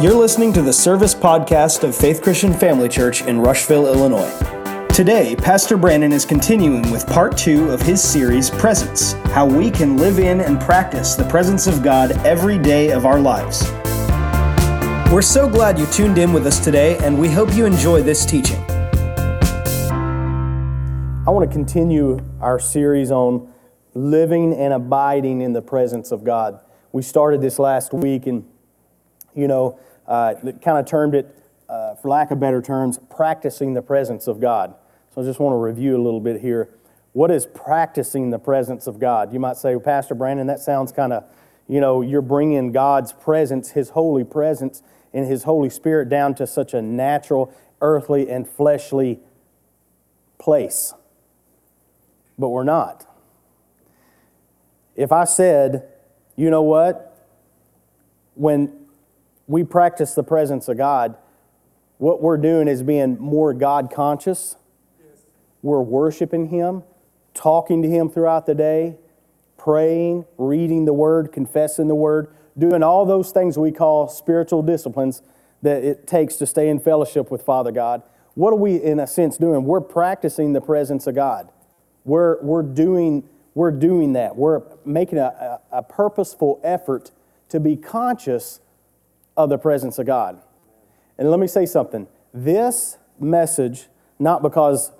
You're listening to the service podcast of Faith Christian Family Church in Rushville, Illinois. Today, Pastor Brandon is continuing with part two of his series, Presence How We Can Live in and Practice the Presence of God Every Day of Our Lives. We're so glad you tuned in with us today, and we hope you enjoy this teaching. I want to continue our series on living and abiding in the presence of God. We started this last week, and you know, uh, kind of termed it, uh, for lack of better terms, practicing the presence of God. So I just want to review a little bit here. What is practicing the presence of God? You might say, well, Pastor Brandon, that sounds kind of, you know, you're bringing God's presence, His holy presence, and His Holy Spirit down to such a natural, earthly, and fleshly place. But we're not. If I said, you know what? When we practice the presence of God, what we're doing is being more God conscious. We're worshiping Him, talking to Him throughout the day, praying, reading the Word, confessing the Word, doing all those things we call spiritual disciplines that it takes to stay in fellowship with Father God. What are we, in a sense, doing? We're practicing the presence of God. We're, we're, doing, we're doing that. We're making a, a, a purposeful effort to be conscious of the presence of God. And let me say something. This message, not because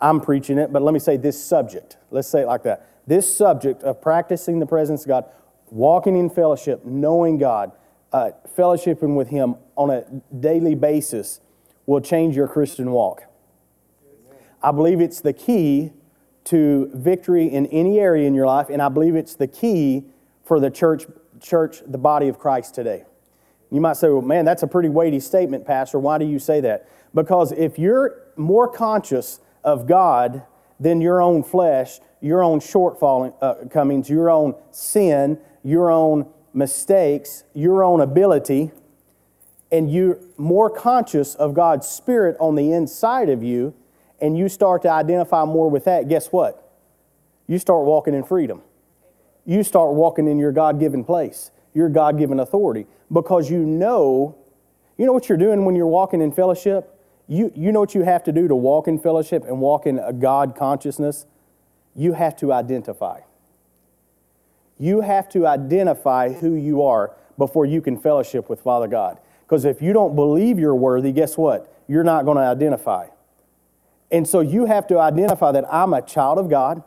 I'm preaching it, but let me say this subject. Let's say it like that. This subject of practicing the presence of God, walking in fellowship, knowing God, uh, fellowshipping with Him on a daily basis will change your Christian walk. I believe it's the key to victory in any area in your life, and I believe it's the key for the church, church, the body of Christ today. You might say, well, man, that's a pretty weighty statement, Pastor. Why do you say that? Because if you're more conscious of God than your own flesh, your own shortcomings, uh, your own sin, your own mistakes, your own ability, and you're more conscious of God's Spirit on the inside of you, and you start to identify more with that, guess what? You start walking in freedom. You start walking in your God given place, your God given authority because you know, you know what you're doing when you're walking in fellowship? You, you know what you have to do to walk in fellowship and walk in a God consciousness? You have to identify. You have to identify who you are before you can fellowship with Father God. Because if you don't believe you're worthy, guess what? You're not going to identify. And so you have to identify that I'm a child of God.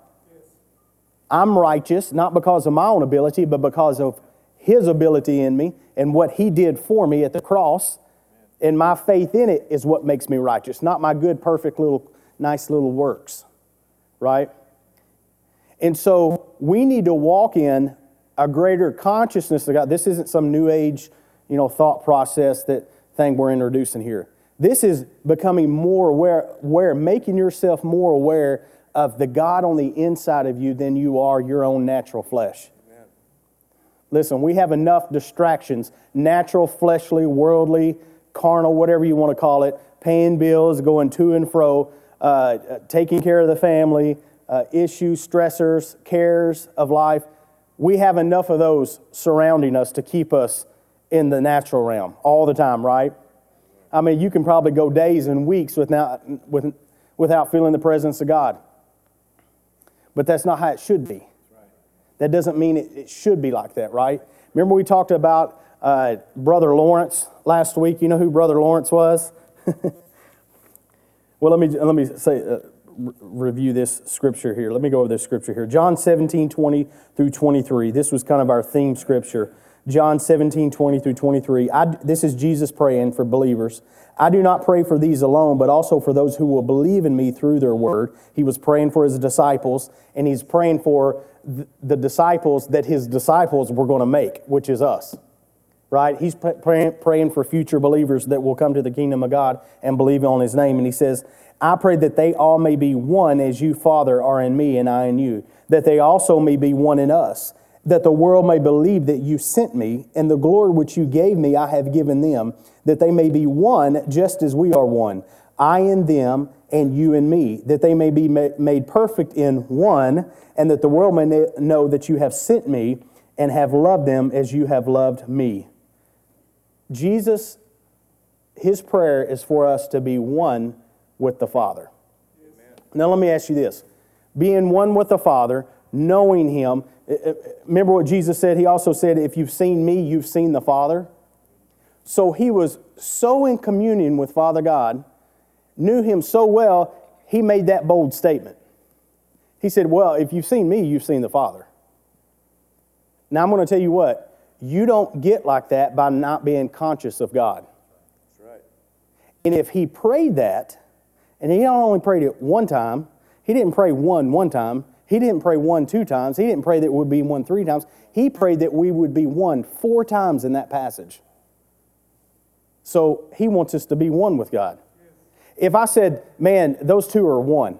I'm righteous, not because of my own ability, but because of His ability in me and what He did for me at the cross. And my faith in it is what makes me righteous, not my good, perfect little, nice little works, right? And so we need to walk in a greater consciousness of God. This isn't some new age, you know, thought process that thing we're introducing here. This is becoming more aware, aware, making yourself more aware of the God on the inside of you than you are your own natural flesh. Listen, we have enough distractions natural, fleshly, worldly, carnal, whatever you want to call it, paying bills, going to and fro, uh, taking care of the family, uh, issues, stressors, cares of life. We have enough of those surrounding us to keep us in the natural realm all the time, right? I mean, you can probably go days and weeks without, without feeling the presence of God. But that's not how it should be. That doesn't mean it, it should be like that, right? Remember, we talked about uh, Brother Lawrence last week. You know who Brother Lawrence was? well, let me, let me say, uh, review this scripture here. Let me go over this scripture here. John 17, 20 through 23. This was kind of our theme scripture. John 17, 20 through 23. I, this is Jesus praying for believers. I do not pray for these alone, but also for those who will believe in me through their word. He was praying for his disciples, and he's praying for the disciples that his disciples were going to make, which is us. Right? He's praying, praying for future believers that will come to the kingdom of God and believe on his name. And he says, I pray that they all may be one as you, Father, are in me and I in you, that they also may be one in us, that the world may believe that you sent me, and the glory which you gave me I have given them, that they may be one just as we are one. I in them and you and me, that they may be made perfect in one, and that the world may know that you have sent me and have loved them as you have loved me. Jesus, his prayer is for us to be one with the Father. Now, let me ask you this being one with the Father, knowing him, eh, eh, remember what Jesus said? He also said, If you've seen me, you've seen the Father. So he was so in communion with Father God, knew him so well, he made that bold statement. He said, Well, if you've seen me, you've seen the Father. Now, I'm going to tell you what, you don't get like that by not being conscious of God. That's right. And if he prayed that, and he not only prayed it one time, he didn't pray one one time, he didn't pray one two times, he didn't pray that it would be one three times, he prayed that we would be one four times in that passage. So he wants us to be one with God. If I said, man, those two are one,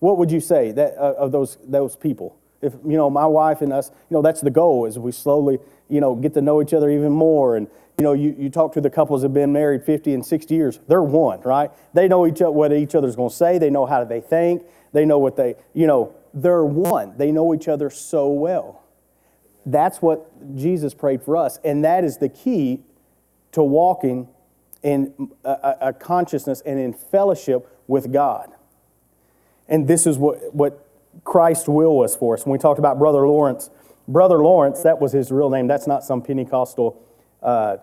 what would you say that, uh, of those, those people? If, you know, my wife and us, you know, that's the goal is we slowly, you know, get to know each other even more. And, you know, you, you talk to the couples that have been married 50 and 60 years, they're one, right? They know each other, what each other's going to say. They know how they think. They know what they, you know, they're one. They know each other so well. That's what Jesus prayed for us. And that is the key to walking in a, a consciousness and in fellowship with God. And this is what, what Christ's will was for us. When we talked about Brother Lawrence, Brother Lawrence, that was his real name. That's not some Pentecostal uh,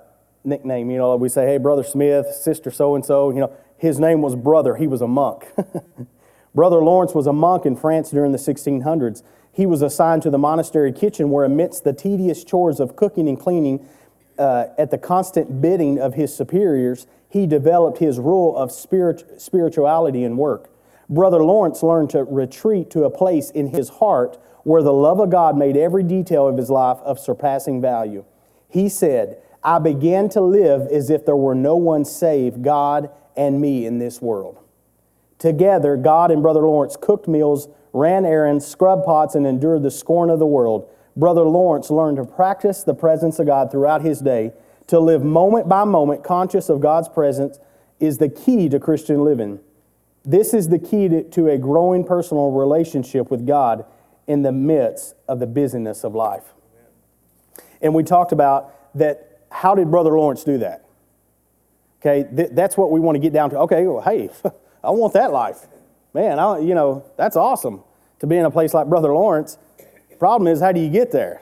nickname. You know, we say, hey, Brother Smith, Sister so and so. You know, his name was Brother. He was a monk. Brother Lawrence was a monk in France during the 1600s. He was assigned to the monastery kitchen where, amidst the tedious chores of cooking and cleaning, uh, at the constant bidding of his superiors, he developed his rule of spirit, spirituality and work. Brother Lawrence learned to retreat to a place in his heart where the love of God made every detail of his life of surpassing value. He said, I began to live as if there were no one save God and me in this world. Together, God and Brother Lawrence cooked meals, ran errands, scrubbed pots, and endured the scorn of the world. Brother Lawrence learned to practice the presence of God throughout his day. To live moment by moment conscious of God's presence is the key to Christian living. This is the key to, to a growing personal relationship with God in the midst of the busyness of life. And we talked about that. How did Brother Lawrence do that? Okay, th- that's what we want to get down to. Okay, well, hey, I want that life. Man, I, you know, that's awesome to be in a place like Brother Lawrence Problem is, how do you get there?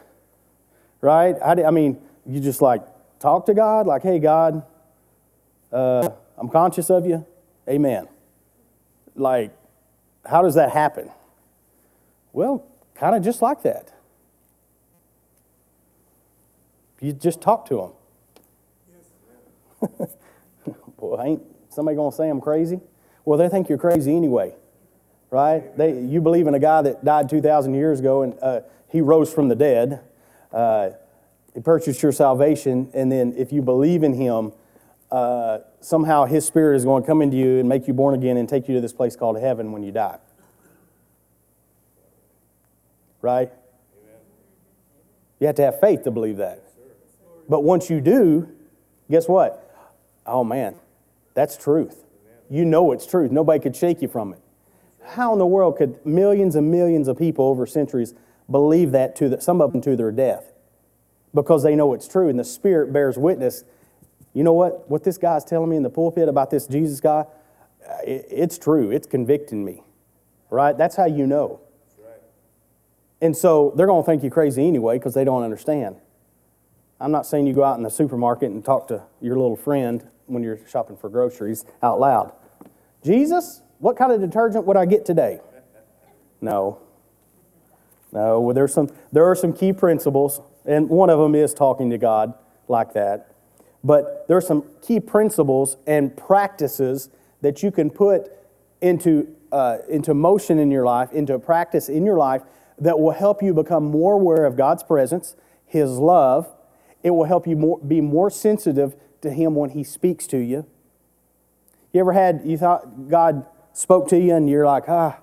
Right? Do, I mean, you just like talk to God, like, hey, God, uh, I'm conscious of you. Amen. Like, how does that happen? Well, kind of just like that. You just talk to. Yes. Boy, ain't somebody going to say I'm crazy? Well, they think you're crazy anyway right? They, you believe in a guy that died 2,000 years ago and uh, he rose from the dead. Uh, he purchased your salvation, and then if you believe in him, uh, somehow his spirit is going to come into you and make you born again and take you to this place called heaven when you die. Right? Amen. You have to have faith to believe that. But once you do, guess what? Oh man, that's truth. You know it's truth. Nobody could shake you from it. How in the world could millions and millions of people over centuries believe that to the, some of them to their death? Because they know it's true and the Spirit bears witness. You know what? What this guy's telling me in the pulpit about this Jesus guy, uh, it's true. It's convicting me. Right? That's how you know. And so they're going to think you crazy anyway because they don't understand. I'm not saying you go out in the supermarket and talk to your little friend when you're shopping for groceries out loud. Jesus? What kind of detergent would I get today? No. No, well, there's some, there are some key principles, and one of them is talking to God like that. But there are some key principles and practices that you can put into, uh, into motion in your life, into practice in your life, that will help you become more aware of God's presence, His love. It will help you more, be more sensitive to Him when He speaks to you. You ever had, you thought God spoke to you and you're like, ah,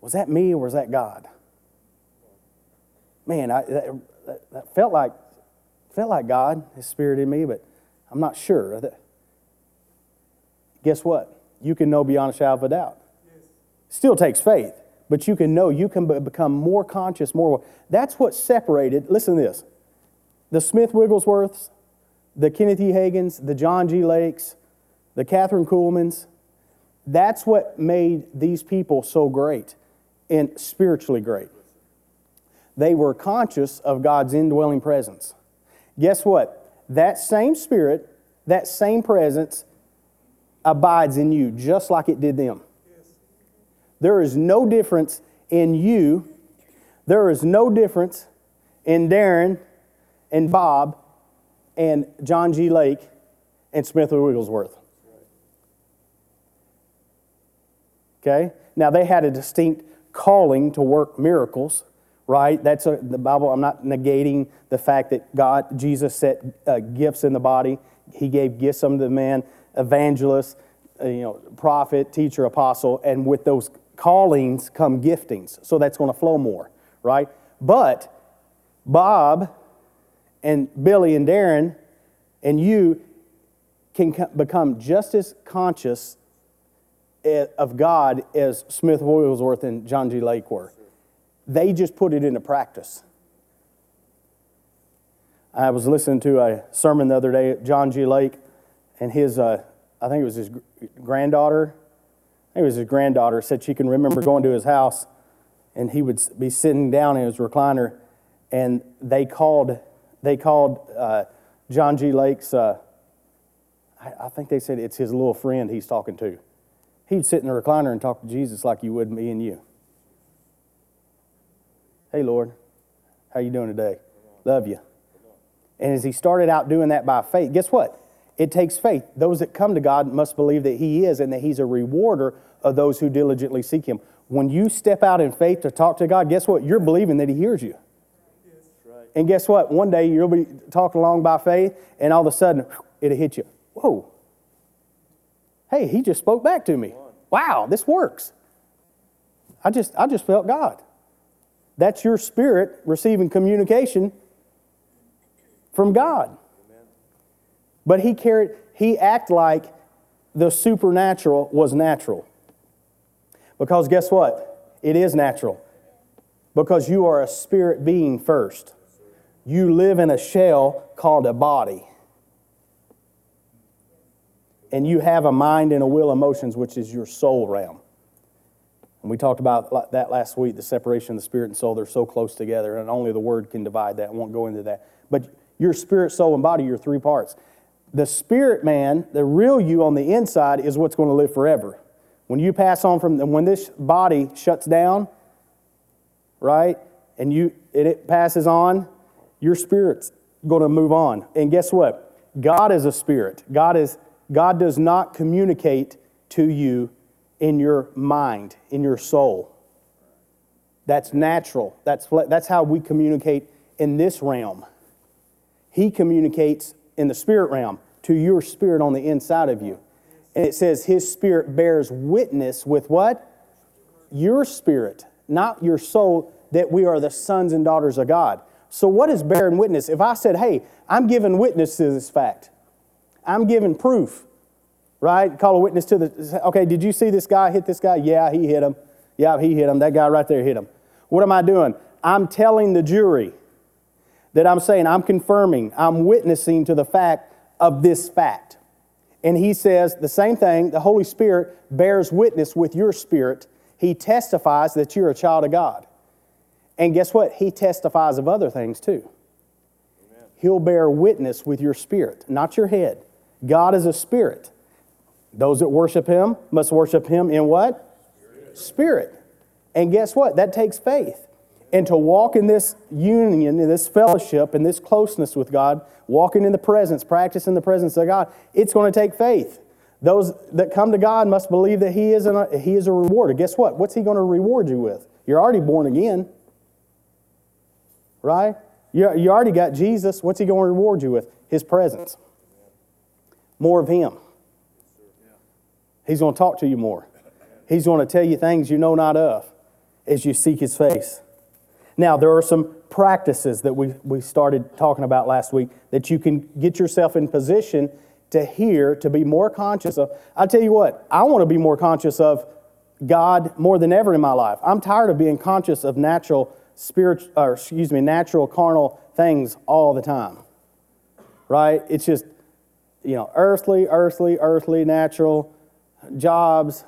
was that me or was that God? Man, I, that, that felt like felt like God, His Spirit in me, but I'm not sure. Guess what? You can know beyond a shadow of a doubt. Still takes faith, but you can know. You can become more conscious, more. That's what separated. Listen to this: the Smith Wigglesworths, the Kenneth E. Hagins, the John G. Lakes, the Kathryn Kuhlmans. That's what made these people so great and spiritually great. They were conscious of God's indwelling presence. Guess what? That same spirit, that same presence abides in you just like it did them. There is no difference in you. There is no difference in Darren and Bob and John G. Lake and Smith Wigglesworth. Okay? Now they had a distinct calling to work miracles, right? That's a, the Bible. I'm not negating the fact that God, Jesus set uh, gifts in the body. He gave gifts unto the man, evangelist, uh, you know, prophet, teacher, apostle, and with those callings come giftings. So that's going to flow more, right? But Bob and Billy and Darren and you can become just as conscious of God as Smith Wigglesworth and John G. Lake were. They just put it into practice. I was listening to a sermon the other day, John G. Lake, and his, uh, I think it was his granddaughter, I think it was his granddaughter, said she can remember going to his house and he would be sitting down in his recliner and they called, they called uh, John G. Lake's, uh, I, I think they said it's his little friend he's talking to. He'd sit in the recliner and talk to Jesus like you would me and you. Hey, Lord, how you doing today? Love you. And as he started out doing that by faith, guess what? It takes faith. Those that come to God must believe that He is and that He's a rewarder of those who diligently seek Him. When you step out in faith to talk to God, guess what? You're believing that He hears you. And guess what? One day you'll be talking along by faith, and all of a sudden it'll hit you. Whoa. Hey, he just spoke back to me. Wow, this works. I just, I just felt God. That's your spirit receiving communication from God. But he carried, he acted like the supernatural was natural. Because guess what? It is natural. Because you are a spirit being first you live in a shell called a body. And you have a mind and a will, emotions, which is your soul realm. And we talked about that last week the separation of the spirit and soul. They're so close together, and only the word can divide that. I won't go into that. But your spirit, soul, and body, your three parts. The spirit man, the real you on the inside, is what's going to live forever. When you pass on from, when this body shuts down, right, and you it passes on, your spirit's going to move on. And guess what? God is a spirit. God is God does not communicate to you in your mind, in your soul. That's natural. That's that's how we communicate in this realm. He communicates in the spirit realm to your spirit on the inside of you. And it says his spirit bears witness with what? Your spirit, not your soul, that we are the sons and daughters of God. So, what is bearing witness? If I said, hey, I'm giving witness to this fact, I'm giving proof, right? Call a witness to the, okay, did you see this guy hit this guy? Yeah, he hit him. Yeah, he hit him. That guy right there hit him. What am I doing? I'm telling the jury that I'm saying, I'm confirming, I'm witnessing to the fact of this fact. And he says the same thing the Holy Spirit bears witness with your spirit. He testifies that you're a child of God. And guess what? He testifies of other things too. Amen. He'll bear witness with your spirit, not your head. God is a spirit. Those that worship him must worship him in what? Spirit. spirit. And guess what? That takes faith. And to walk in this union, in this fellowship, in this closeness with God, walking in the presence, practicing the presence of God, it's going to take faith. Those that come to God must believe that He is, an, he is a rewarder. Guess what? What's He going to reward you with? You're already born again right? You, you already got Jesus. What's he going to reward you with? His presence. More of him. He's going to talk to you more. He's going to tell you things you know not of as you seek his face. Now, there are some practices that we, we started talking about last week that you can get yourself in position to hear, to be more conscious of. I tell you what, I want to be more conscious of God more than ever in my life. I'm tired of being conscious of natural spiritual, or excuse me, natural carnal things all the time. right? It's just, you know, earthly, earthly, earthly, natural, jobs,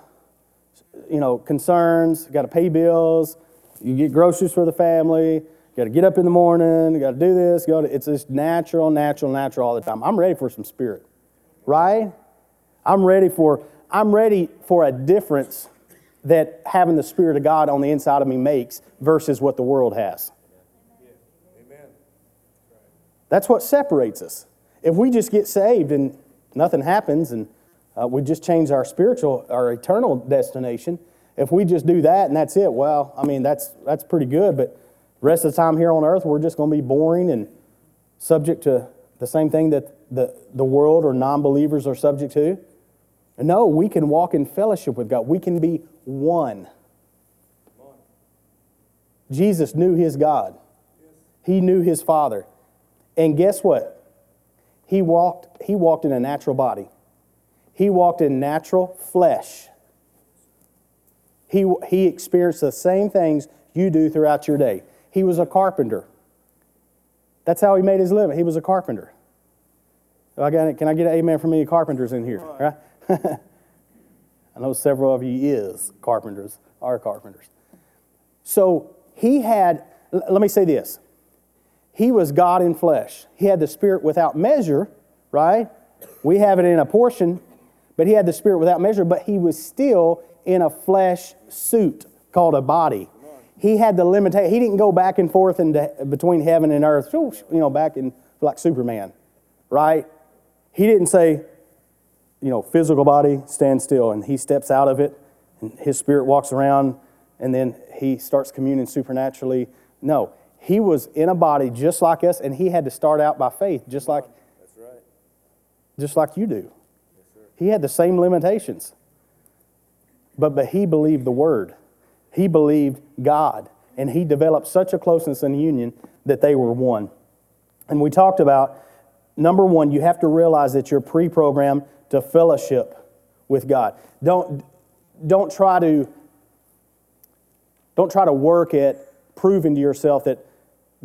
you know, concerns, got to pay bills, you get groceries for the family, got to get up in the morning, got to do this, go to, it's just natural, natural, natural all the time. I'm ready for some spirit, right? I'm ready for, I'm ready for a difference that having the Spirit of God on the inside of me makes versus what the world has. That's what separates us. If we just get saved and nothing happens and uh, we just change our spiritual, our eternal destination, if we just do that and that's it, well, I mean, that's, that's pretty good, but rest of the time here on earth, we're just going to be boring and subject to the same thing that the, the world or non believers are subject to. No, we can walk in fellowship with God. We can be one. Jesus knew his God, he knew his Father. And guess what? He walked, he walked in a natural body, he walked in natural flesh. He, he experienced the same things you do throughout your day. He was a carpenter. That's how he made his living. He was a carpenter. I got, can I get an amen from any carpenters in here? Right. I know several of you is carpenters, are carpenters. So he had, let me say this. He was God in flesh. He had the Spirit without measure, right? We have it in a portion, but he had the Spirit without measure, but he was still in a flesh suit called a body. He had the limitation. He didn't go back and forth into, between heaven and earth, you know, back in like Superman, right? He didn't say, you know, physical body, stand still. And he steps out of it, and his spirit walks around, and then he starts communing supernaturally. No, he was in a body just like us, and he had to start out by faith, just like, That's right. just like you do. Yes, he had the same limitations. But, but he believed the word. He believed God. And he developed such a closeness and union that they were one. And we talked about number one, you have to realize that you're pre programmed to fellowship with God. Don't, don't try to don't try to work at proving to yourself that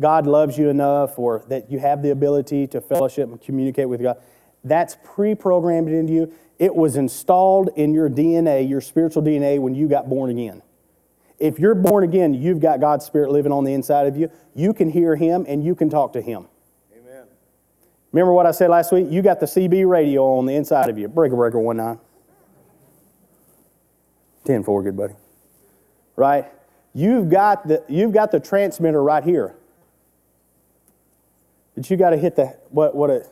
God loves you enough or that you have the ability to fellowship and communicate with God. That's pre programmed into you. It was installed in your DNA, your spiritual DNA, when you got born again. If you're born again, you've got God's Spirit living on the inside of you. You can hear Him and you can talk to Him. Amen. Remember what I said last week? You got the CB radio on the inside of you. Breaker breaker one nine. 10 4, good buddy. Right? You've got the you've got the transmitter right here. But you got to hit the what what a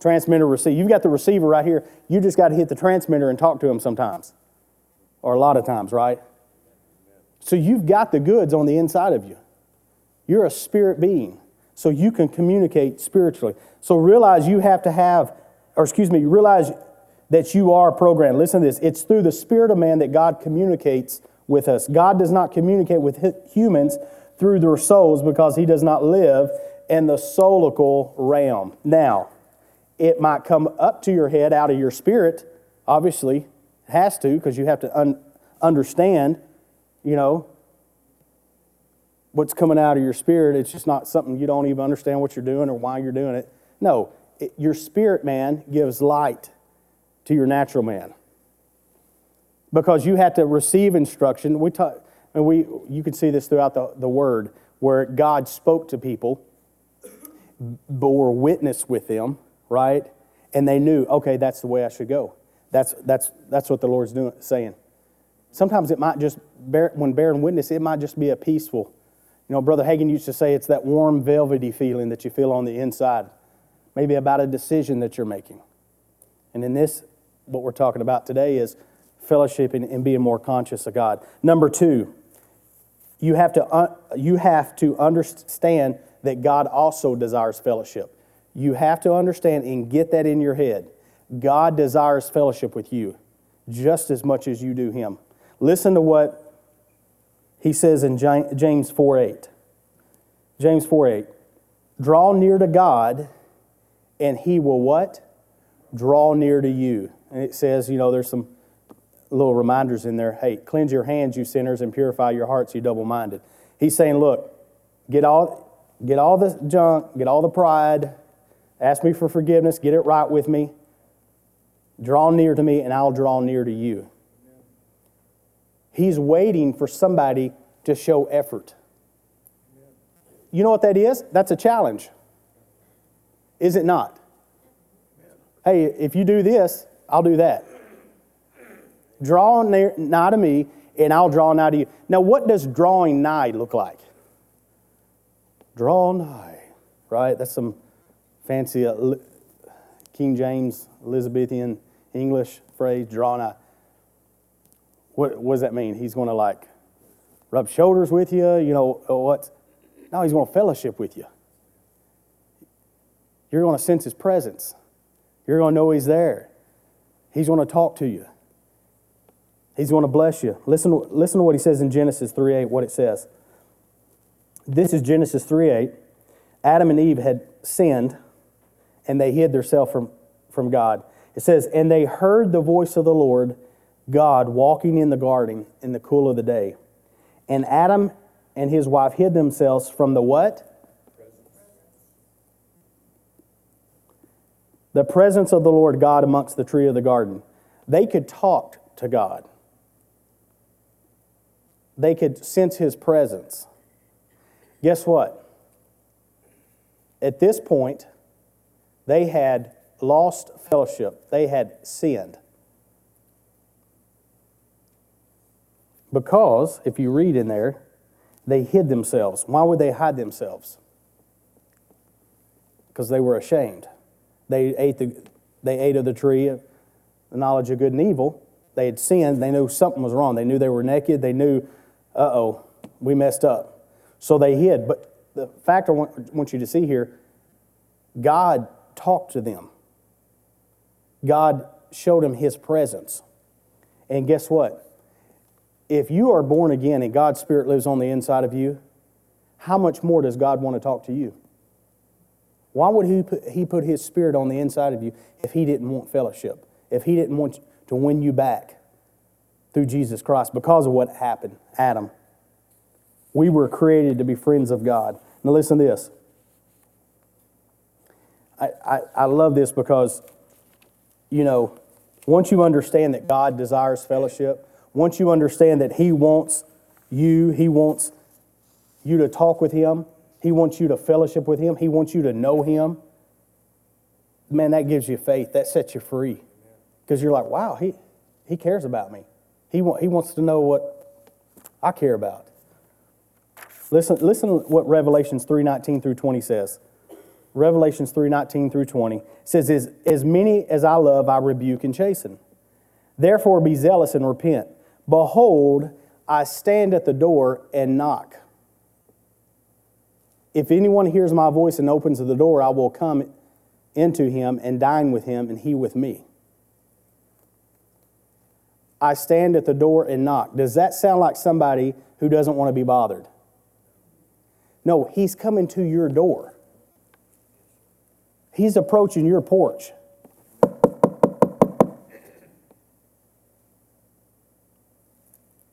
transmitter receiver. You've got the receiver right here. You just got to hit the transmitter and talk to him sometimes. Or a lot of times, right? So you've got the goods on the inside of you. You're a spirit being so you can communicate spiritually. So realize you have to have, or excuse me, realize that you are programmed. Listen to this it's through the spirit of man that God communicates with us. God does not communicate with humans through their souls because he does not live in the soulical realm. Now, it might come up to your head out of your spirit, obviously, it has to because you have to un- understand, you know, what's coming out of your spirit. It's just not something you don't even understand what you're doing or why you're doing it. No, it, your spirit man gives light to your natural man because you have to receive instruction. We talk, and we you can see this throughout the, the word where God spoke to people, bore witness with them, right? And they knew, okay, that's the way I should go. That's that's that's what the Lord's doing, saying. Sometimes it might just bear, when bearing witness, it might just be a peaceful you know, Brother Hagin used to say it's that warm, velvety feeling that you feel on the inside, maybe about a decision that you're making. And in this, what we're talking about today is fellowshipping and being more conscious of God. Number two, you have to, uh, you have to understand that God also desires fellowship. You have to understand and get that in your head. God desires fellowship with you just as much as you do Him. Listen to what he says in James 4 8. James 4 8. Draw near to God, and he will what? Draw near to you. And it says, you know, there's some little reminders in there. Hey, cleanse your hands, you sinners, and purify your hearts, you double minded. He's saying, look, get all, get all the junk, get all the pride, Ask me for forgiveness, get it right with me. Draw near to me, and I'll draw near to you. He's waiting for somebody to show effort. You know what that is? That's a challenge. Is it not? Hey, if you do this, I'll do that. Draw near, nigh to me, and I'll draw nigh to you. Now, what does drawing nigh look like? Draw nigh, right? That's some fancy uh, King James Elizabethan English phrase, draw nigh. What, what does that mean? He's going to like rub shoulders with you, you know, what? No, he's going to fellowship with you. You're going to sense his presence. You're going to know he's there. He's going to talk to you. He's going to bless you. Listen, listen to what he says in Genesis 3 8, what it says. This is Genesis 3 8. Adam and Eve had sinned and they hid themselves from, from God. It says, And they heard the voice of the Lord God walking in the garden in the cool of the day. And Adam and his wife hid themselves from the what? The presence of the Lord God amongst the tree of the garden. They could talk to God. They could sense his presence. Guess what? At this point, they had lost fellowship. They had sinned. Because, if you read in there, they hid themselves. Why would they hide themselves? Because they were ashamed. They ate, the, they ate of the tree of the knowledge of good and evil. They had sinned. They knew something was wrong. They knew they were naked. They knew, uh oh, we messed up. So they hid. But the fact I want, want you to see here God talked to them, God showed them His presence. And guess what? If you are born again and God's Spirit lives on the inside of you, how much more does God want to talk to you? Why would he put, he put His Spirit on the inside of you if He didn't want fellowship? If He didn't want to win you back through Jesus Christ because of what happened, Adam? We were created to be friends of God. Now, listen to this. I, I, I love this because, you know, once you understand that God desires fellowship, once you understand that He wants you, He wants you to talk with Him, He wants you to fellowship with Him, He wants you to know Him, man, that gives you faith. That sets you free. Because you're like, wow, He, he cares about me. He, wa- he wants to know what I care about. Listen, listen what Revelations 3:19 through 20 says. Revelations 3:19 through 20 says, as, as many as I love, I rebuke and chasten. Therefore be zealous and repent. Behold, I stand at the door and knock. If anyone hears my voice and opens the door, I will come into him and dine with him, and he with me. I stand at the door and knock. Does that sound like somebody who doesn't want to be bothered? No, he's coming to your door. He's approaching your porch.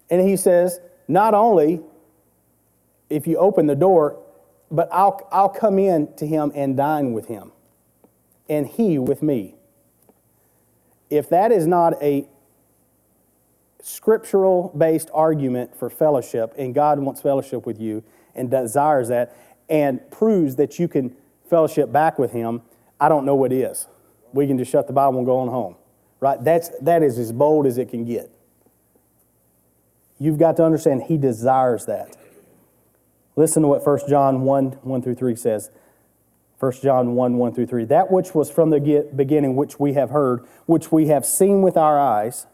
And he says, not only if you open the door, but I'll, I'll come in to him and dine with him, and he with me. If that is not a scriptural based argument for fellowship, and God wants fellowship with you and desires that, and proves that you can fellowship back with him, I don't know what is. We can just shut the Bible and go on home. Right? That's, that is as bold as it can get. You've got to understand he desires that. Listen to what 1 John 1 1 through 3 says. 1 John 1 1 through 3. That which was from the beginning, which we have heard, which we have seen with our eyes,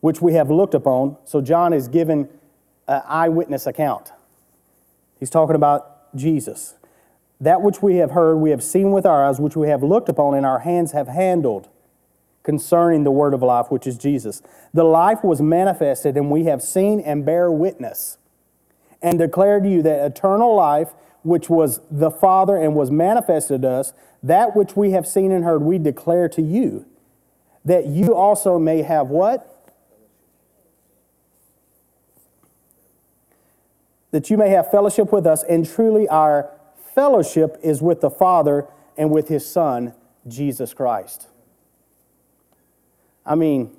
which we have looked upon. So John is giving an eyewitness account. He's talking about Jesus. That which we have heard, we have seen with our eyes, which we have looked upon, and our hands have handled concerning the word of life, which is Jesus. The life was manifested, and we have seen and bear witness, and declare to you that eternal life, which was the Father and was manifested to us, that which we have seen and heard, we declare to you, that you also may have what? That you may have fellowship with us, and truly our fellowship is with the Father and with his Son, Jesus Christ. I mean,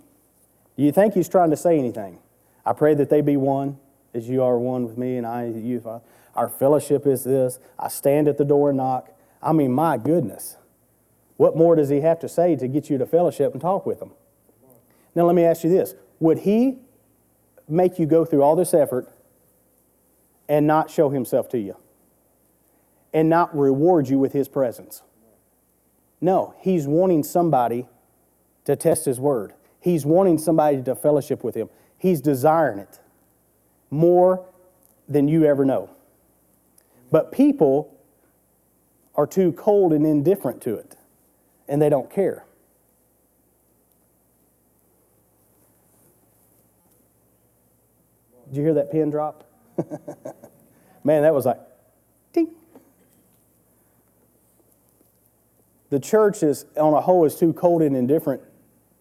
do you think he's trying to say anything? I pray that they be one as you are one with me and I you, Father. Our fellowship is this. I stand at the door and knock. I mean, my goodness. What more does he have to say to get you to fellowship and talk with him? Now, let me ask you this Would he make you go through all this effort and not show himself to you? And not reward you with his presence? No, he's wanting somebody to test his word. He's wanting somebody to fellowship with him. He's desiring it more than you ever know. But people are too cold and indifferent to it, and they don't care. Did you hear that pin drop? Man, that was like, ding. The church is, on a whole, is too cold and indifferent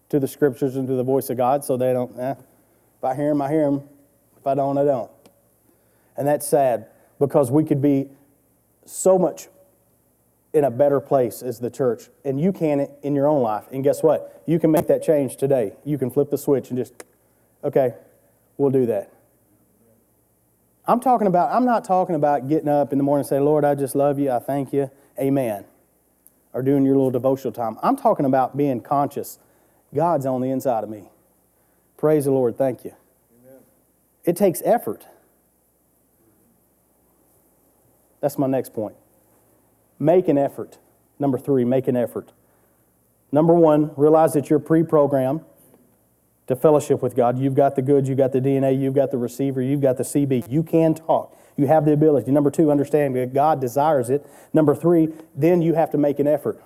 to the scriptures and to the voice of God, so they don't, eh, if I hear him, I hear him. If I don't, I don't. And that's sad because we could be so much in a better place as the church. And you can in your own life. And guess what? You can make that change today. You can flip the switch and just, okay, we'll do that. I'm talking about, I'm not talking about getting up in the morning and saying, Lord, I just love you, I thank you, amen. Or doing your little devotional time. I'm talking about being conscious. God's on the inside of me. Praise the Lord, thank you. Amen. It takes effort. That's my next point. Make an effort. Number three, make an effort. Number one, realize that you're pre programmed to fellowship with God. You've got the goods, you've got the DNA, you've got the receiver, you've got the CB. You can talk. You have the ability. Number two, understand that God desires it. Number three, then you have to make an effort.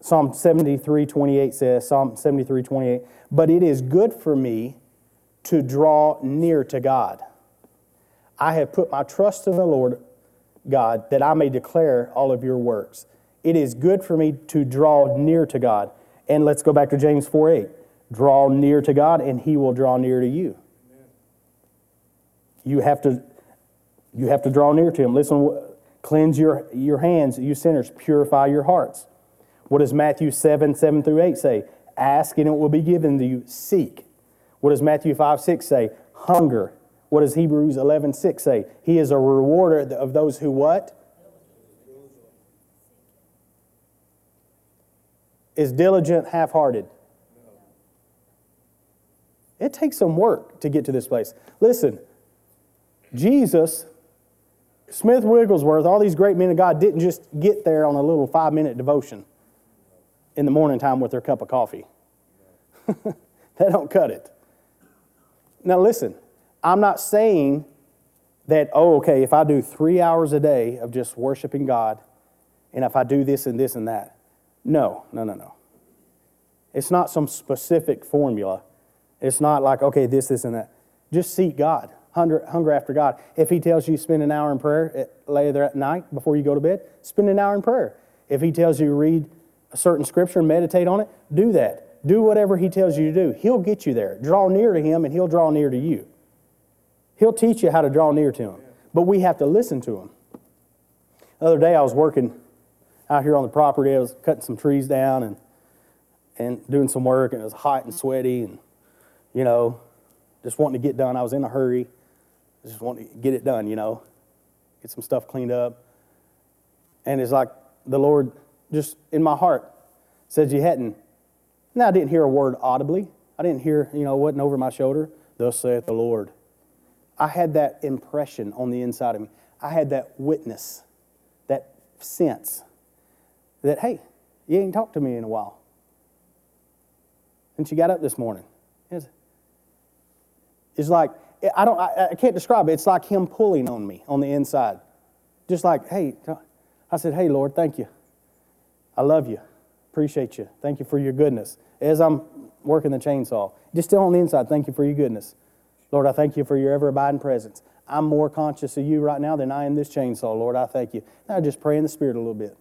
Psalm 73 28 says, Psalm 73 28, but it is good for me to draw near to God. I have put my trust in the Lord God that I may declare all of your works. It is good for me to draw near to God. And let's go back to James 4 8. Draw near to God, and he will draw near to you. You have to, you have to draw near to him. Listen, cleanse your, your hands, you sinners, purify your hearts. What does Matthew 7 7 through 8 say? Ask and it will be given to you. Seek. What does Matthew 5 6 say? Hunger. What does Hebrews 11 6 say? He is a rewarder of those who what? Is diligent, half hearted. It takes some work to get to this place. Listen, Jesus, Smith Wigglesworth, all these great men of God didn't just get there on a little five minute devotion in the morning time with their cup of coffee. that don't cut it. Now, listen, I'm not saying that, oh, okay, if I do three hours a day of just worshiping God, and if I do this and this and that, no, no, no, no. It's not some specific formula. It's not like, okay, this, this, and that. Just seek God, hunger, hunger after God. If He tells you spend an hour in prayer eh, later at night before you go to bed, spend an hour in prayer. If He tells you read a certain scripture and meditate on it, do that. Do whatever He tells you to do. He'll get you there. Draw near to Him, and He'll draw near to you. He'll teach you how to draw near to Him. But we have to listen to Him. The other day I was working out here on the property. I was cutting some trees down and, and doing some work, and it was hot and sweaty, and, you know, just wanting to get done. I was in a hurry, just wanting to get it done, you know, get some stuff cleaned up. And it's like the Lord just in my heart said, You hadn't. Now, I didn't hear a word audibly. I didn't hear, you know, wasn't over my shoulder. Thus saith the Lord. I had that impression on the inside of me. I had that witness, that sense that, hey, you ain't talked to me in a while. And she got up this morning. It's like, I, don't, I, I can't describe it. It's like him pulling on me on the inside. Just like, hey, I said, hey, Lord, thank you. I love you. Appreciate you. Thank you for your goodness. As I'm working the chainsaw, just still on the inside, thank you for your goodness. Lord, I thank you for your ever abiding presence. I'm more conscious of you right now than I am this chainsaw, Lord. I thank you. Now just pray in the Spirit a little bit.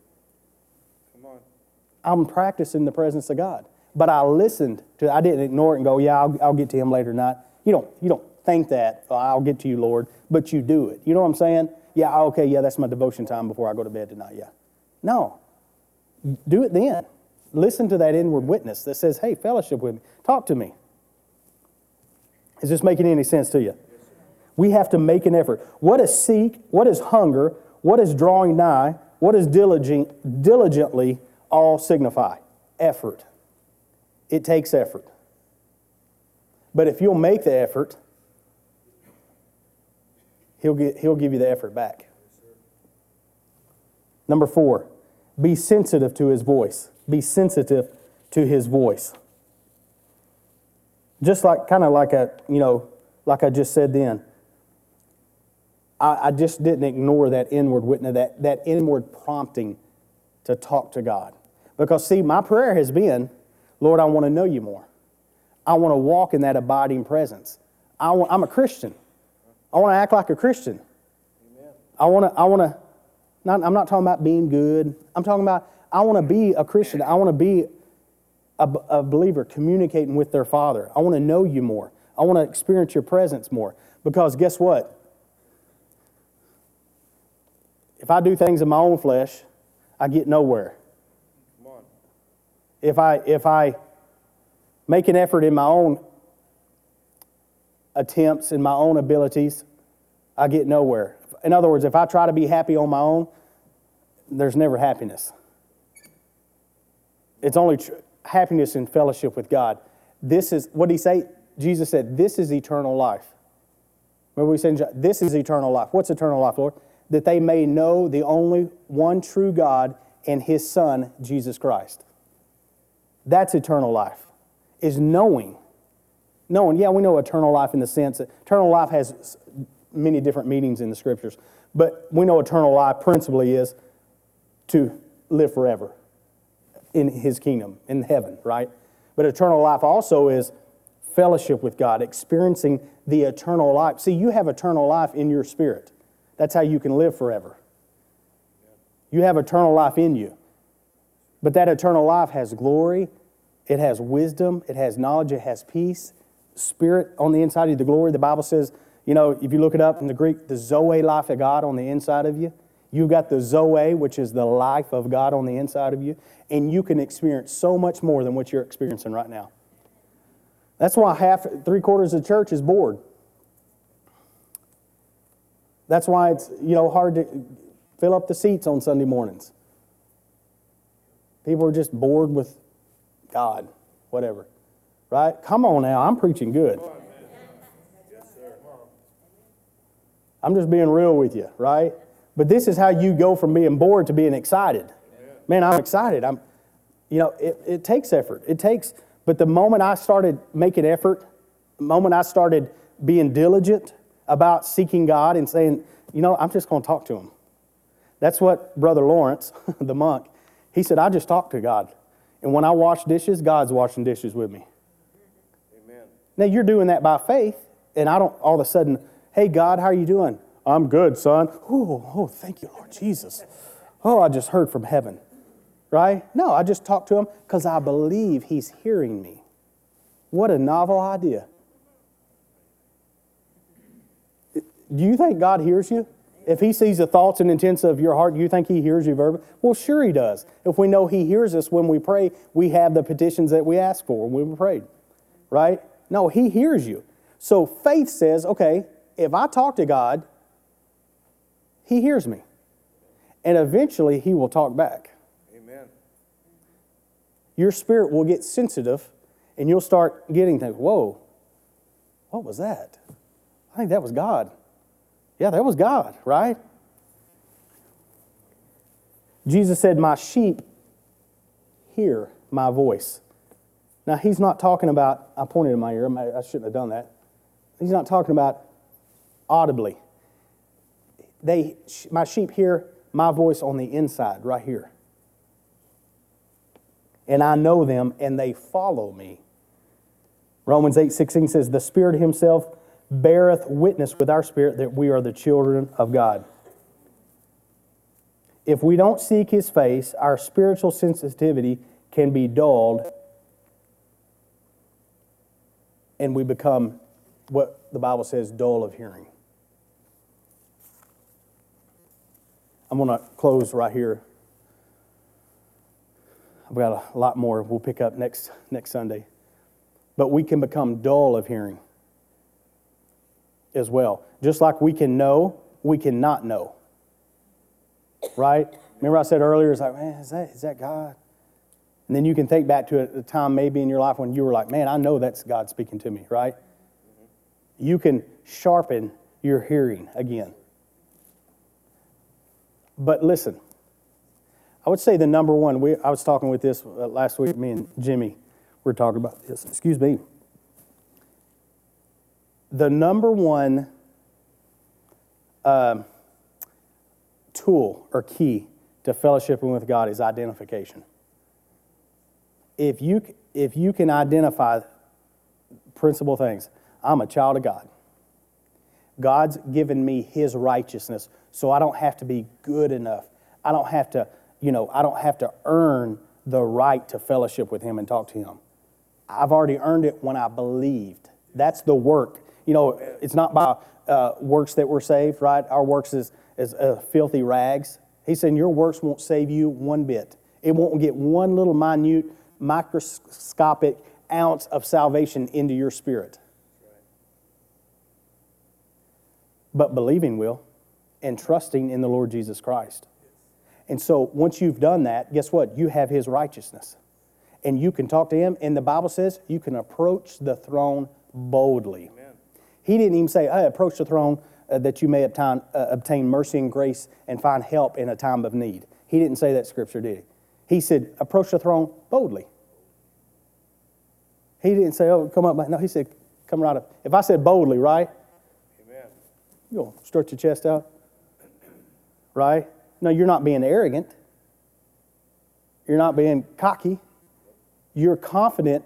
I'm practicing the presence of God. But I listened to I didn't ignore it and go, yeah, I'll, I'll get to him later tonight. You don't, you don't think that, oh, I'll get to you, Lord, but you do it. You know what I'm saying? Yeah, okay, yeah, that's my devotion time before I go to bed tonight, yeah. No. Do it then. Listen to that inward witness that says, hey, fellowship with me. Talk to me. Is this making any sense to you? We have to make an effort. What is seek? What is hunger? What is drawing nigh? What is diligent, diligently all signify? Effort. It takes effort. But if you'll make the effort, he'll, get, he'll give you the effort back. Number four, be sensitive to his voice. Be sensitive to his voice. Just like, kind of like a, you know, like I just said then. I, I just didn't ignore that inward witness, that, that inward prompting to talk to God. Because, see, my prayer has been, Lord, I want to know you more. I want to walk in that abiding presence. I want, I'm a Christian. I want to act like a Christian. Amen. I want to, I want to, not, I'm not talking about being good. I'm talking about, I want to be a Christian. I want to be a, a believer communicating with their Father. I want to know you more. I want to experience your presence more. Because guess what? If I do things in my own flesh, I get nowhere. If I, if I make an effort in my own attempts, in my own abilities, I get nowhere. In other words, if I try to be happy on my own, there's never happiness. It's only tr- happiness in fellowship with God. This is, what did he say? Jesus said, This is eternal life. Remember we said, This is eternal life. What's eternal life, Lord? That they may know the only one true God and his Son, Jesus Christ. That's eternal life, is knowing. Knowing, yeah, we know eternal life in the sense that eternal life has many different meanings in the scriptures, but we know eternal life principally is to live forever in his kingdom, in heaven, right? But eternal life also is fellowship with God, experiencing the eternal life. See, you have eternal life in your spirit. That's how you can live forever. You have eternal life in you. But that eternal life has glory, it has wisdom, it has knowledge, it has peace, spirit on the inside of you, the glory. The Bible says, you know, if you look it up in the Greek, the Zoe life of God on the inside of you. You've got the Zoe, which is the life of God on the inside of you, and you can experience so much more than what you're experiencing right now. That's why half, three quarters of the church is bored. That's why it's you know hard to fill up the seats on Sunday mornings. People are just bored with God, whatever. Right? Come on now, I'm preaching good. I'm just being real with you, right? But this is how you go from being bored to being excited. Man, I'm excited. I'm, you know, it, it takes effort. It takes, but the moment I started making effort, the moment I started being diligent about seeking God and saying, you know, I'm just going to talk to Him. That's what Brother Lawrence, the monk, he said, I just talk to God. And when I wash dishes, God's washing dishes with me. Amen. Now you're doing that by faith, and I don't all of a sudden, hey God, how are you doing? I'm good, son. Oh, oh, thank you, Lord Jesus. Oh, I just heard from heaven. Right? No, I just talked to him because I believe he's hearing me. What a novel idea. Do you think God hears you? If he sees the thoughts and intents of your heart, you think he hears you verbally? Well, sure he does. If we know he hears us when we pray, we have the petitions that we ask for when we prayed. Right? No, he hears you. So faith says, okay, if I talk to God, he hears me. And eventually he will talk back. Amen. Your spirit will get sensitive and you'll start getting things. Whoa, what was that? I think that was God. Yeah, that was God, right? Jesus said, My sheep hear my voice. Now, he's not talking about, I pointed in my ear, I shouldn't have done that. He's not talking about audibly they, my sheep hear my voice on the inside, right here. And I know them, and they follow me. Romans 8 16 says, The Spirit Himself beareth witness with our spirit that we are the children of God. If we don't seek His face, our spiritual sensitivity can be dulled, and we become what the Bible says dull of hearing. I'm going to close right here. I've got a lot more we'll pick up next, next Sunday. But we can become dull of hearing as well. Just like we can know, we can not know. Right? Remember I said earlier, it's like, man, is that, is that God? And then you can think back to a time maybe in your life when you were like, man, I know that's God speaking to me, right? You can sharpen your hearing again. But listen, I would say the number one, we, I was talking with this uh, last week, me and Jimmy we were talking about this. Excuse me. The number one um, tool or key to fellowshipping with God is identification. If you, if you can identify principal things, I'm a child of God. God's given me His righteousness, so I don't have to be good enough. I don't have to, you know, I don't have to earn the right to fellowship with Him and talk to Him. I've already earned it when I believed. That's the work. You know, it's not by uh, works that we're saved, right? Our works is, is uh, filthy rags. He said, Your works won't save you one bit. It won't get one little minute, microscopic ounce of salvation into your spirit. but believing will and trusting in the Lord Jesus Christ. And so once you've done that, guess what? You have his righteousness. And you can talk to him. And the Bible says you can approach the throne boldly. Amen. He didn't even say, I approach the throne uh, that you may obtain, uh, obtain mercy and grace and find help in a time of need. He didn't say that scripture, did he? He said, approach the throne boldly. He didn't say, oh, come up. No, he said, come right up. If I said boldly, right? Amen. You'll stretch your chest out. Right? No, you're not being arrogant. You're not being cocky. You're confident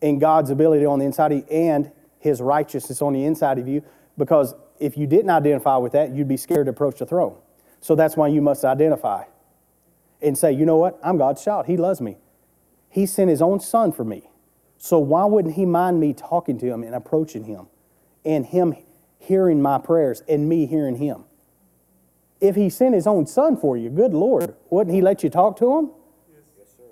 in God's ability on the inside of you and His righteousness on the inside of you because if you didn't identify with that, you'd be scared to approach the throne. So that's why you must identify and say, you know what? I'm God's child. He loves me. He sent His own Son for me. So why wouldn't He mind me talking to Him and approaching Him and Him hearing my prayers and me hearing him. If he sent his own son for you, good Lord, wouldn't he let you talk to him? Yes, sir.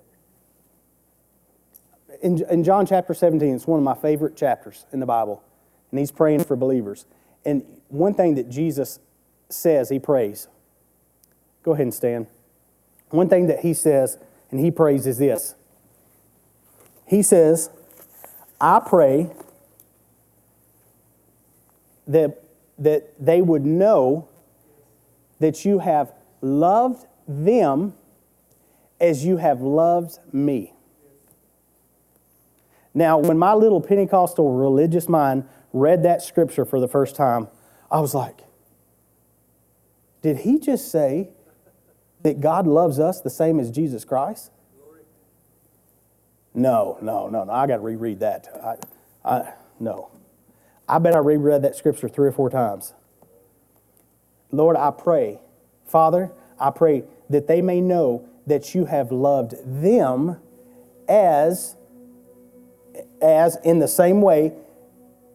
In, in John chapter 17, it's one of my favorite chapters in the Bible, and he's praying for believers. And one thing that Jesus says, he prays. Go ahead and stand. One thing that he says, and he prays, is this He says, I pray that, that they would know that you have loved them as you have loved me. Now, when my little Pentecostal religious mind read that scripture for the first time, I was like, did he just say that God loves us the same as Jesus Christ? No, no, no, no. I got to reread that. I, I, no. I bet I reread that scripture three or four times. Lord, I pray, Father, I pray that they may know that you have loved them as, as in the same way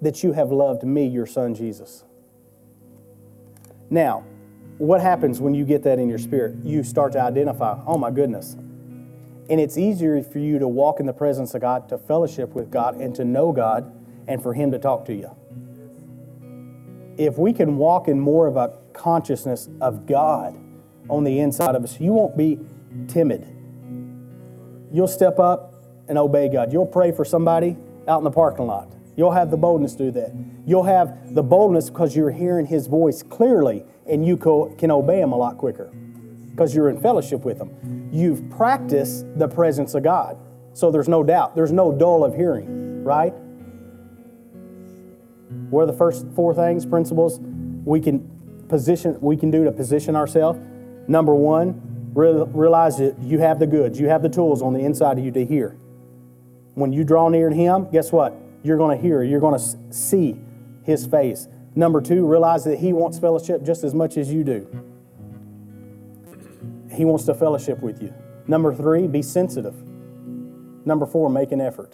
that you have loved me, your son Jesus. Now, what happens when you get that in your spirit? You start to identify, oh my goodness. And it's easier for you to walk in the presence of God, to fellowship with God, and to know God, and for Him to talk to you if we can walk in more of a consciousness of God on the inside of us, you won't be timid. You'll step up and obey God. You'll pray for somebody out in the parking lot. You'll have the boldness to do that. You'll have the boldness because you're hearing His voice clearly and you can obey Him a lot quicker because you're in fellowship with Him. You've practiced the presence of God. So there's no doubt. There's no dull of hearing, right? What are the first four things, principles we can position we can do to position ourselves? Number one, realize that you have the goods, you have the tools on the inside of you to hear. When you draw near to Him, guess what? You're going to hear, you're going to see His face. Number two, realize that He wants fellowship just as much as you do. He wants to fellowship with you. Number three, be sensitive. Number four, make an effort.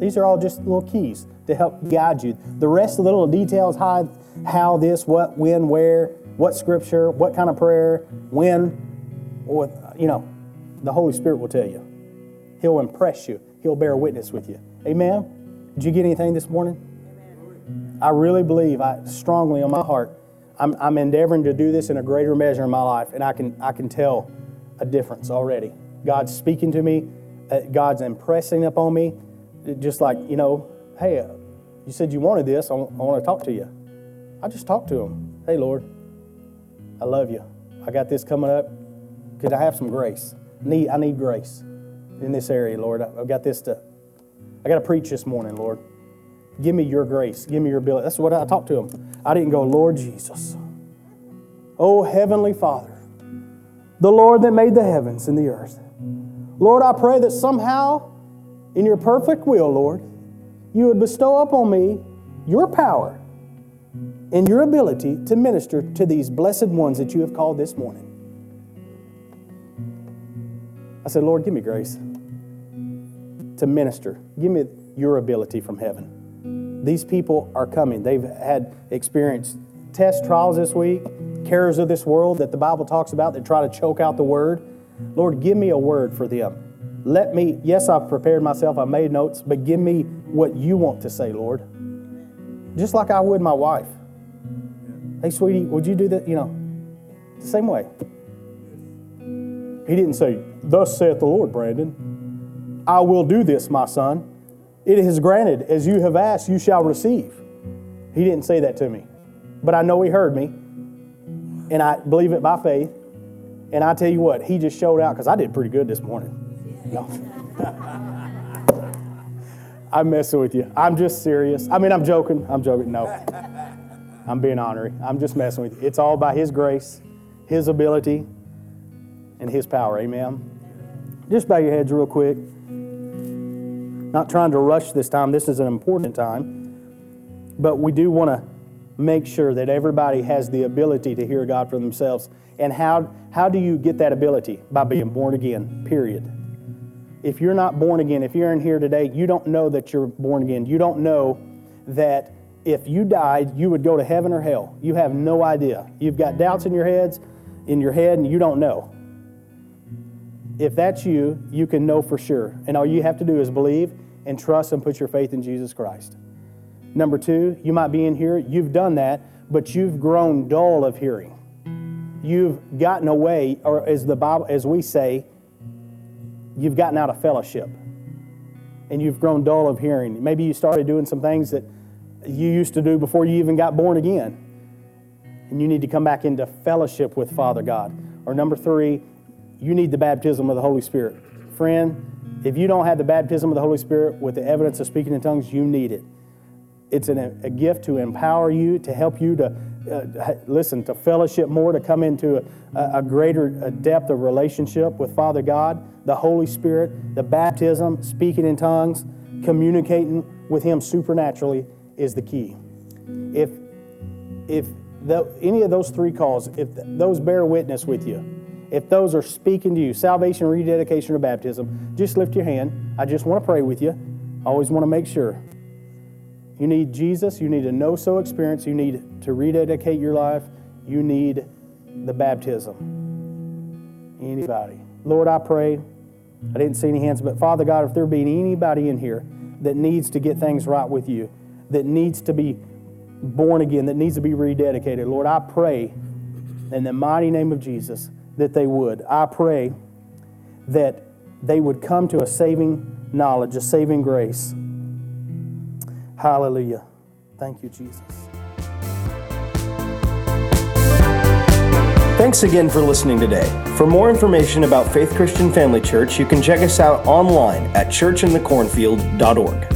These are all just little keys to help guide you. The rest of the little details how, how this, what, when, where, what scripture, what kind of prayer, when, or, you know, the Holy Spirit will tell you. He'll impress you. He'll bear witness with you. Amen? Did you get anything this morning? I really believe, I strongly on my heart, I'm, I'm endeavoring to do this in a greater measure in my life, and I can, I can tell a difference already. God's speaking to me, uh, God's impressing upon me, just like, you know, hey, uh, you said you wanted this, I, I want to talk to you. I just talked to him. Hey, Lord, I love you. I got this coming up. Could I have some grace? Need I need grace in this area, Lord. I've got this to. I got to preach this morning, Lord. Give me your grace. Give me your ability. That's what I talked to him. I didn't go, Lord Jesus. Oh, Heavenly Father, the Lord that made the heavens and the earth. Lord, I pray that somehow, in your perfect will, Lord, you would bestow upon me your power and your ability to minister to these blessed ones that you have called this morning. I said, Lord, give me grace to minister. Give me your ability from heaven. These people are coming. They've had experienced test trials this week, cares of this world that the Bible talks about that try to choke out the word. Lord, give me a word for them. Let me, yes, I've prepared myself, I made notes, but give me what you want to say, Lord. Just like I would my wife. Hey, sweetie, would you do that? You know, the same way. He didn't say, Thus saith the Lord, Brandon. I will do this, my son. It is granted, as you have asked, you shall receive. He didn't say that to me. But I know he heard me, and I believe it by faith. And I tell you what, he just showed out because I did pretty good this morning. No. I'm messing with you. I'm just serious. I mean, I'm joking. I'm joking. No. I'm being honorary. I'm just messing with you. It's all by His grace, His ability, and His power. Amen. Just bow your heads real quick. Not trying to rush this time. This is an important time. But we do want to make sure that everybody has the ability to hear God for themselves. And how, how do you get that ability? By being born again, period. If you're not born again, if you're in here today, you don't know that you're born again. You don't know that if you died, you would go to heaven or hell. You have no idea. You've got doubts in your heads, in your head, and you don't know. If that's you, you can know for sure. And all you have to do is believe and trust and put your faith in Jesus Christ. Number two, you might be in here, you've done that, but you've grown dull of hearing. You've gotten away, or as the Bible, as we say, you've gotten out of fellowship. And you've grown dull of hearing. Maybe you started doing some things that you used to do before you even got born again. And you need to come back into fellowship with Father God. Or number three, you need the baptism of the Holy Spirit. Friend, if you don't have the baptism of the Holy Spirit with the evidence of speaking in tongues, you need it. It's an, a gift to empower you, to help you to uh, listen, to fellowship more, to come into a, a greater depth of relationship with Father God, the Holy Spirit, the baptism, speaking in tongues, communicating with Him supernaturally is the key. If if the, any of those three calls, if those bear witness with you, if those are speaking to you, salvation, rededication, or baptism, just lift your hand. I just want to pray with you. I always want to make sure. You need Jesus. You need a know so experience. You need to rededicate your life. You need the baptism. Anybody. Lord, I pray. I didn't see any hands, but Father God, if there be anybody in here that needs to get things right with you, that needs to be born again, that needs to be rededicated, Lord, I pray in the mighty name of Jesus that they would. I pray that they would come to a saving knowledge, a saving grace. Hallelujah. Thank you, Jesus. Thanks again for listening today. For more information about Faith Christian Family Church, you can check us out online at churchinthecornfield.org.